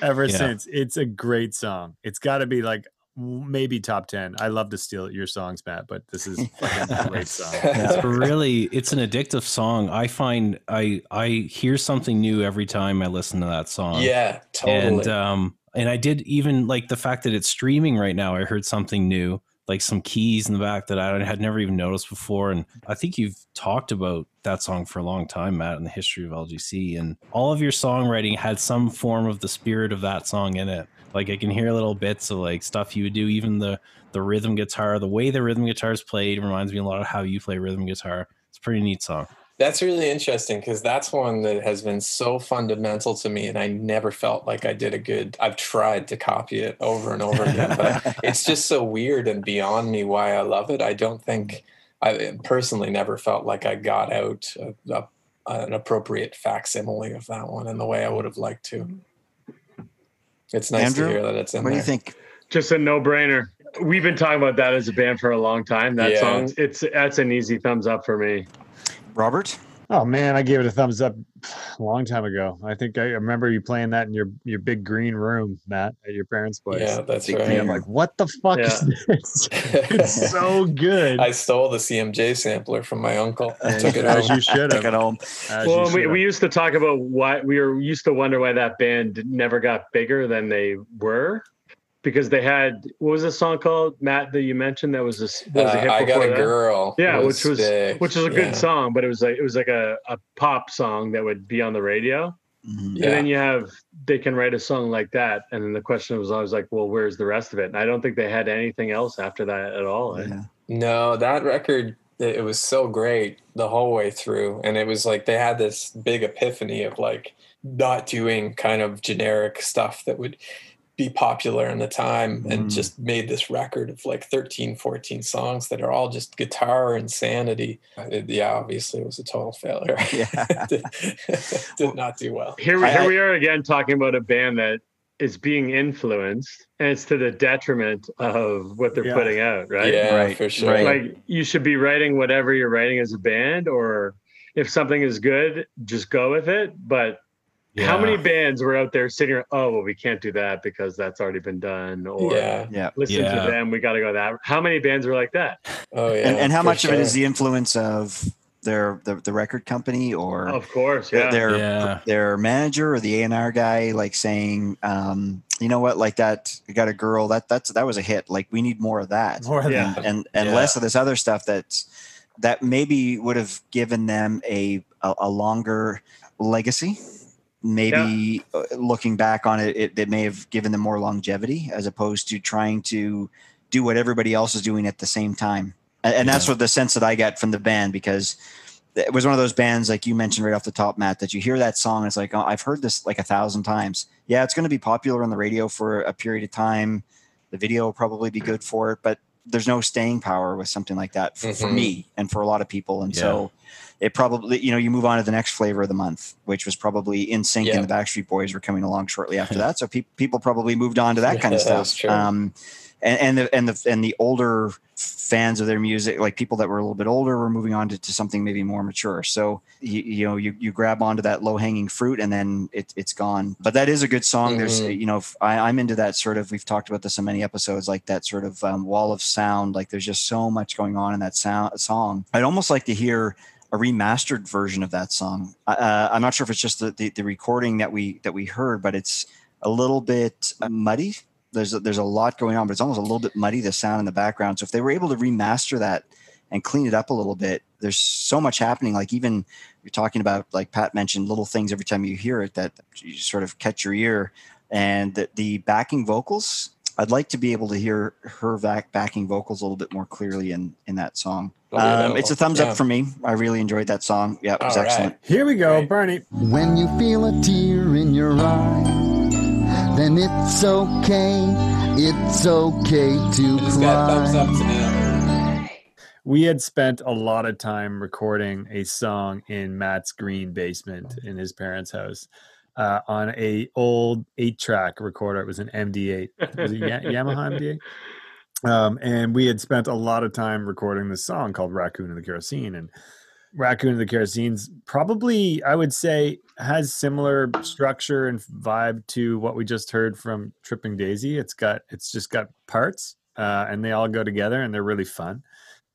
ever Yeah. since. It's a great song. It's got to be like m- maybe top ten. I love to steal your songs, Matt, but this is a great song. it's really it's an addictive song i find i i hear something new every time i listen to that song yeah, totally. and um and i did even like the fact that it's streaming right now i heard something new like some keys in the back that i had never even noticed before and i think you've talked about that song for a long time matt in the history of lgc and all of your songwriting had some form of the spirit of that song in it like i can hear little bits of like stuff you would do even the the rhythm guitar the way the rhythm guitar is played reminds me a lot of how you play rhythm guitar it's a pretty neat song That's really interesting because that's one that has been so fundamental to me, and I never felt like I did a good. I've tried to copy it over and over again, but it's just so weird and beyond me why I love it. I don't think I personally never felt like I got out a, a, an appropriate facsimile of that one in the way I would have liked to. It's nice Andrew, to hear that it's in what do you think? Just a no-brainer. We've been talking about that as a band for a long time. That Yeah. song, it's that's an easy thumbs up for me. Robert? Oh man, I gave it a thumbs up a long time ago. I think I remember you playing that in your your big green room, Matt, at your parents' place. Yeah, that's Big right. I'm like, what the fuck is this? It's so good. I stole the CMJ sampler from my uncle. I took it As home. you should Take have. it home. As you Well, we, we used to talk about why we were used to wonder why that band never got bigger than they were, because they had what was the song called Matt that you mentioned that was a, s- what was a Uh, hit I got a that? girl. Yeah, which was big. which is a good Yeah. song, but it was like it was like a, a pop song that would be on the radio. Yeah. And then you have they can write a song like that, and then the question was always like, well, where's the rest of it? And I don't think they had anything else after that at all. Yeah. No, that record it it was so great the whole way through, and it was like they had this big epiphany of like not doing kind of generic stuff that would be popular in the time and Mm. just made this record of like 13 14 songs that are all just guitar insanity It- yeah obviously it was a total failure Yeah. did, did not do well Here, we I- here we are again talking about a band that is being influenced, and it's to the detriment of what they're Yeah. putting out, right? yeah Right, for sure right. Like you should be writing whatever you're writing as a band, or if something is good, just go with it. But How many bands were out there sitting? around, Oh, well, we can't do that because that's already been done. Or Yeah. Yeah. listen Yeah. to them. We got to go that. How many bands were like that? Oh yeah. and, and how for much of it is the influence of their the, the record company or Of course, their yeah. their, Yeah. their manager or the A&R guy like saying um, you know what like that you got a girl that that's that was a hit like we need more of that More of Yeah. that. and and Yeah. less of this other stuff that's that maybe would have given them a a, a longer legacy maybe uh, looking back on it, it it may have given them more longevity as opposed to trying to do what everybody else is doing at the same time. And, and that's what the sense that i got from the band because it was one of those bands like you mentioned right off the top matt that you hear that song it's like oh, i've heard this like a thousand times. Yeah it's going to be popular on the radio for a period of time. The video will probably be good for it but there's no staying power with something like that for, for Mhm. me and for a lot of people. And so it probably you know you move on to the next flavor of the month which was probably NSYNC Yeah. and the backstreet boys were coming along shortly after that. So pe- people probably moved on to that kind of Yeah, stuff. um and, and the and the and the older fans of their music like people that were a little bit older were moving on to, to something maybe more mature. So you, you know you, you grab onto that low hanging fruit and then it, it's gone. But that is a good song. There's Mhm. you know I, i'm into that sort of we've talked about this in many episodes like that sort of um, wall of sound. Like there's just so much going on in that sound song. I'd almost like to hear a remastered version of that song. Uh, i'm not sure if it's just the, the, the recording that we that we heard but it's a little bit muddy there's a, there's a lot going on but it's almost a little bit muddy the sound in the background so if they were able to remaster that and clean it up a little bit there's so much happening like even you're talking about like pat mentioned little things every time you hear it that you sort of catch your ear and the, the backing vocals i'd like to be able to hear her back backing vocals a little bit more clearly in in that song Oh, um, it's a thumbs Yeah. up for me i really enjoyed that song yeah it was All right. excellent Here we go, Right. Bernie. When you feel a tear in your eye, then it's okay. It's okay to Who's got up cry. today? We had spent a lot of time recording a song in Matt's green basement in his parents' house uh, on a old eight track recorder. It was an MD8. Was it Ya- Yamaha MD8? Um, and we had spent a lot of time recording this song called Raccoon and the Kerosene. And Raccoon and the Kerosene's probably, I would say, has similar structure and vibe to what we just heard from Tripping Daisy. It's got, it's just got parts, uh, and they all go together, and they're really fun.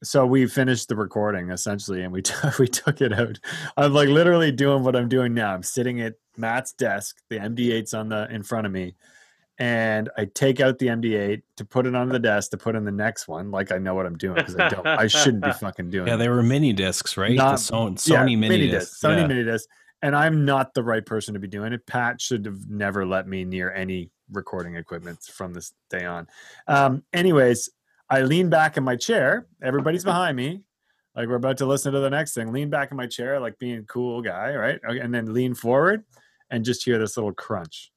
So we finished the recording essentially, and we t- we took it out. I'm like literally doing what I'm doing now. I'm sitting at Matt's desk. The MD8's on the in front of me, and I take out the MD8 to put it on the desk to put in the next one. Like I know what I'm doing because I don't. I shouldn't be fucking doing. Yeah, they were mini discs, right? Not- the Son- Yeah, Sony mini, discs. Sony yeah. mini disc. And I'm not the right person to be doing it. Pat should have never let me near any recording equipment from this day on. Um, anyways, I lean back in my chair. Everybody's behind me. Like we're about to listen to the next thing. Lean back in my chair, like being a cool guy, right? Okay, And then lean forward and just hear this little crunch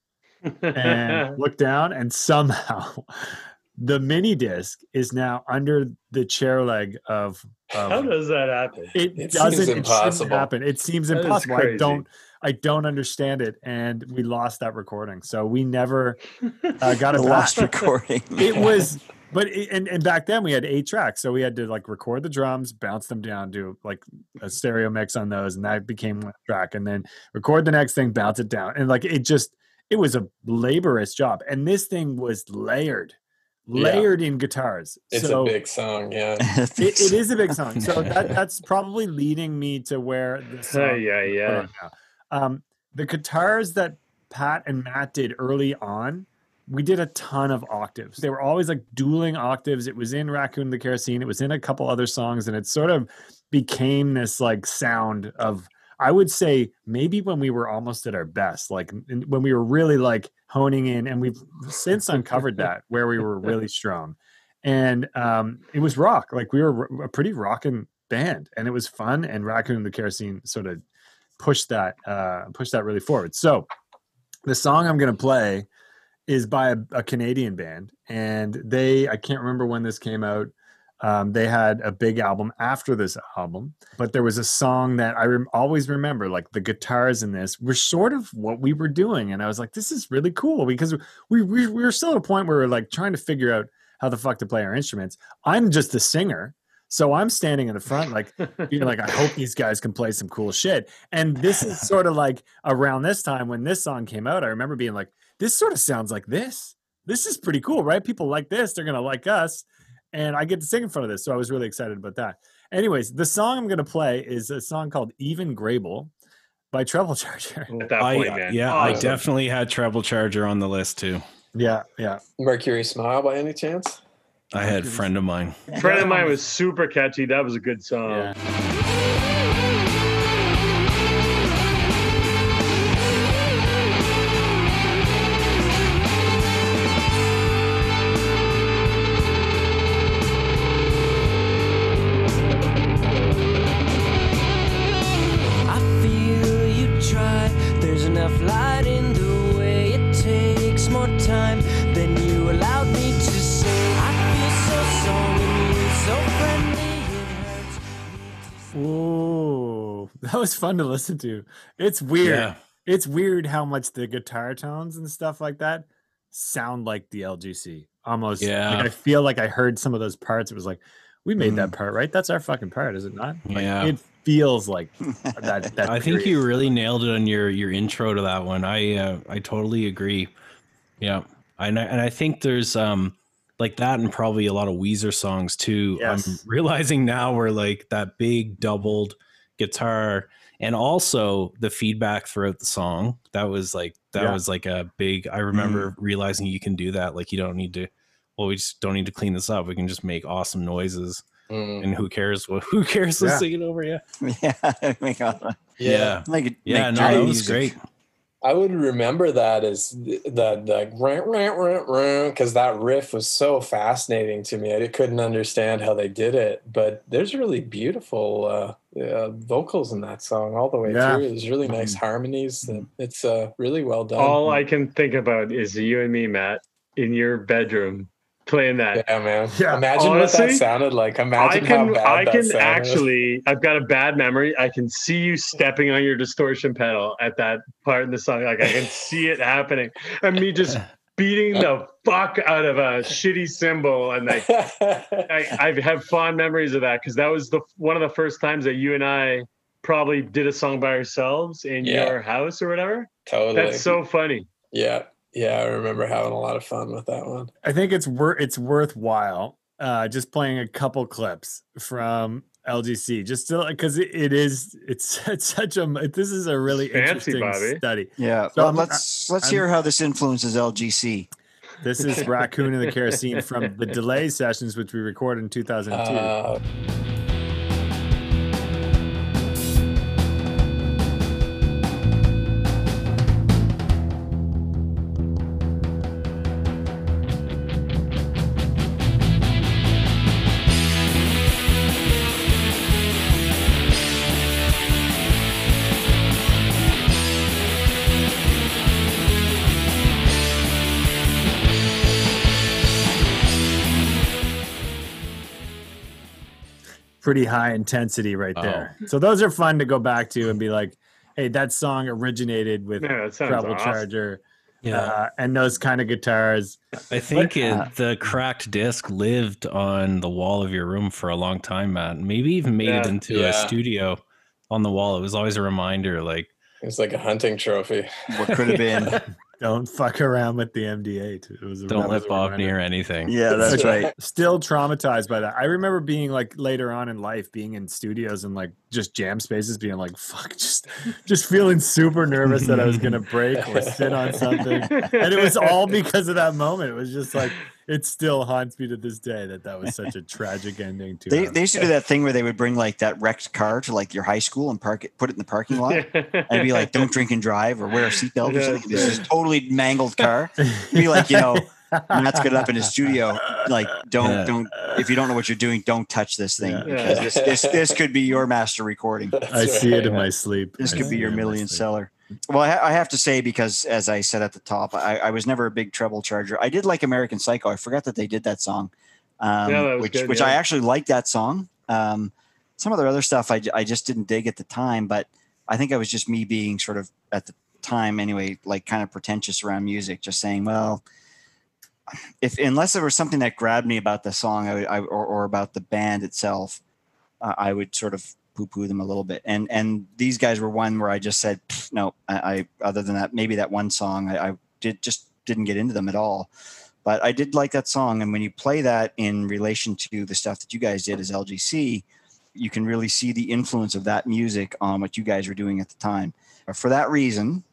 and look down and somehow the mini disc is now under the chair leg of, of How does that happen? it, It doesn't it shouldn't happen. It seems That is impossible. I don't i don't understand it and we lost that recording. So we never uh, got a the lost recording. It was but it, and, and back then we had eight tracks so we had to like record the drums bounce them down do like a stereo mix on those and that became one track and then record the next thing bounce it down and like it just it was a laborious job and this thing was layered Yeah. layered in guitars It's so a big song, yeah. it, it is a big song so that, that's probably leading me to where the song yeah, yeah. Um, the guitars that Pat and Matt did early on, we did a ton of octaves. They were always like dueling octaves. It was in Raccoon the Kerosene. It was in a couple other songs, and it sort of became this like sound of. I would say maybe when we were almost at our best, like when we were really like honing in, and we've since uncovered that where we were really strong, and um, it was rock. Like we were a pretty rocking band, and it was fun. And Raccoon and the Kerosene sort of pushed that uh push that really forward so the song i'm going to play is by a, a canadian band and they i can't remember when this came out um, they had a big album after this album but there was a song that i rem- always remember like the guitars in this were sort of what we were doing and i was like this is really cool because we, we, we were still at a point where we are like trying to figure out how the fuck to play our instruments i'm just a singer So I'm standing in the front, like, you're like, I hope these guys can play some cool shit. And this is sort of like around this time when this song came out. I remember being like, this sort of sounds like this. This is pretty cool, right? People like this. They're going to like us. And I get to sing in front of this. So I was really excited about that. Anyways, the song I'm going to play is a song called Even Grable by Treble Charger. At that I, man. yeah, I definitely had Treble Charger on the list too. Yeah, yeah. Mercury Smile by any chance? I had friend of mine. Friend of mine was super catchy. That was a good song. Yeah. Was fun to listen to. It's weird. Yeah. It's weird how much the guitar tones and stuff like that sound like the LGC. Almost. like, Yeah. I feel like I heard some of those parts. It was like, we made Mm. that part, right? That's our fucking part, is it not? Like, Yeah. It feels like that. that I think you really nailed it on your your intro to that one. I uh, I totally agree. Yeah, and I, and I think there's um like that and probably a lot of Weezer songs too. I'm realizing now where like that big doubled guitar and also the feedback throughout the song. That was like that Yeah. was like a big. I remember realizing you can do that. Like you don't need to. Well, we just don't need to clean this up. We can just make awesome noises, Mm. and who cares? What who cares? to Yeah. sing it over you. yeah, make a- Yeah, make it- yeah. make no, dirty that was great. I would remember that as th- that like because that riff was so fascinating to me. I couldn't understand how they did it, but there's really beautiful uh, uh, vocals in that song all the way Yeah. through. There's really nice harmonies. And it's uh, really well done. All I can think about is you and me, Matt, in your bedroom playing that. yeah, man. Yeah. Imagine what that sounded like. I Imagine can how bad I that can sounded. actually I've got a bad memory. I can see you stepping on your distortion pedal at that part in the song. Like I can see it happening. And me just beating the fuck out of a shitty cymbal and like I, I have fond memories of that because that was the one of the first times that you and I probably did a song by ourselves in Yeah. your house or whatever. totally. That's so funny. yeah, yeah. I remember having a lot of fun with that one. I think it's worth it's worthwhile uh, just playing a couple clips from LGC, just because it, it is it's, it's such a this is a really Fancy, interesting Bobby. study. Yeah, So well, let's let's I'm- hear how this influences LGC. This is Raccoon and the Kerosene from the delay sessions, which we recorded in 2002. Uh, Pretty high intensity right there. Oh. So those are fun to go back to and be like, hey, that song originated with Yeah, that sounds Treble awesome. Charger Yeah. uh, and those kind of guitars. I think it, uh, the cracked disc lived on the wall of your room for a long time, Matt. Maybe even made it into Yeah. a studio on the wall. It was always a reminder, like it's like a hunting trophy. What could have been? Don't fuck around with the MD8. It was don't let a Bob reminder. near anything. yeah, that's right. Still traumatized by that. I remember being like later on in life, being in studios and like just jam spaces, being like, "Fuck," just just feeling super nervous that I was gonna break or sit on something, and it was all because of that moment. It was just like it still haunts me to this day that that was such a tragic ending to. They, a- they used to do that thing where they would bring like that wrecked car to like your high school and park it, put it in the parking lot, and be like, "Don't drink and drive" or wear a seatbelt or Yeah, something. This is totally mangled car. Be like, you know, Matt's got it up in his studio. Like, don't Yeah. don't if you don't know what you're doing, don't touch this thing Yeah. because this, this this could be your master recording. I see it in my sleep. This I could be your million seller. Well, I, ha- I have to say because, as I said at the top, I, I was never a big treble charger. I did like American Psycho. I forgot that they did that song, um, Yeah, that which good, which I actually liked that song. Um, some of their other stuff I, I just didn't dig at the time, but I think I was just me being sort of at the time anyway, like kind of pretentious around music, just saying, well, if unless there was something that grabbed me about the song, I, I or, or about the band itself, uh, I would sort of poo-poo them a little bit. And and these guys were one where I just said no. I, I other than that, maybe that one song, I, I did just didn't get into them at all. But I did like that song, and when you play that in relation to the stuff that you guys did as LGC, you can really see the influence of that music on what you guys were doing at the time. For that reason,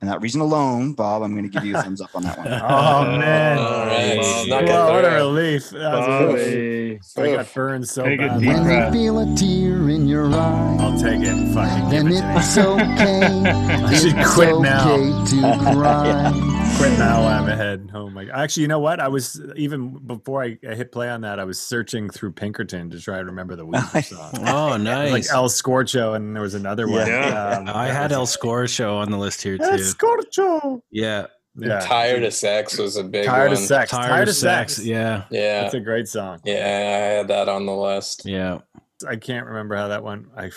and that reason alone, Bob, I'm going to give you a thumbs up on that one. Oh man! All right. Wow. Snuck it Wow, what a relief! That was a relief. Bobby. I got burned so Take bad. When you feel a tear in your eye, I'll take it. Fucking give it to me. it's okay. I should quit okay now. to cry. Quit now I'm ahead. Oh my! Actually, you know what? I was even before I, I hit play on that. I was searching through Pinkerton to try to remember the Weezer song. Oh, nice. like El Scorcho, and there was another one. Yeah. Um, I had El Scorcho on the list here too. El. Scorcho. Yeah, Yeah. Tired of Sex was a big Tired one. of sex. tired, of sex. Yeah, Yeah. That's a great song. yeah, I had that on the list. yeah. I can't remember how that one. I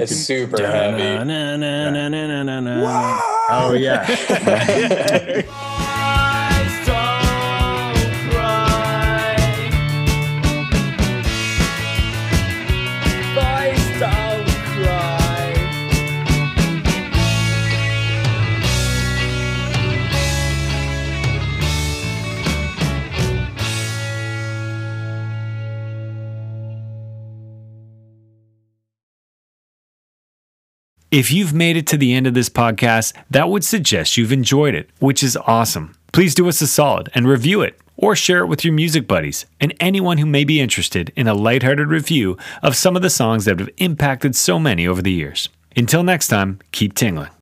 It's super heavy. Da-na-na-na-na-na-na. oh yeah. If you've made it to the end of this podcast, that would suggest you've enjoyed it, which is awesome. Please do us a solid and review it or share it with your music buddies and anyone who may be interested in a lighthearted review of some of the songs that have impacted so many over the years. Until next time, keep tingling.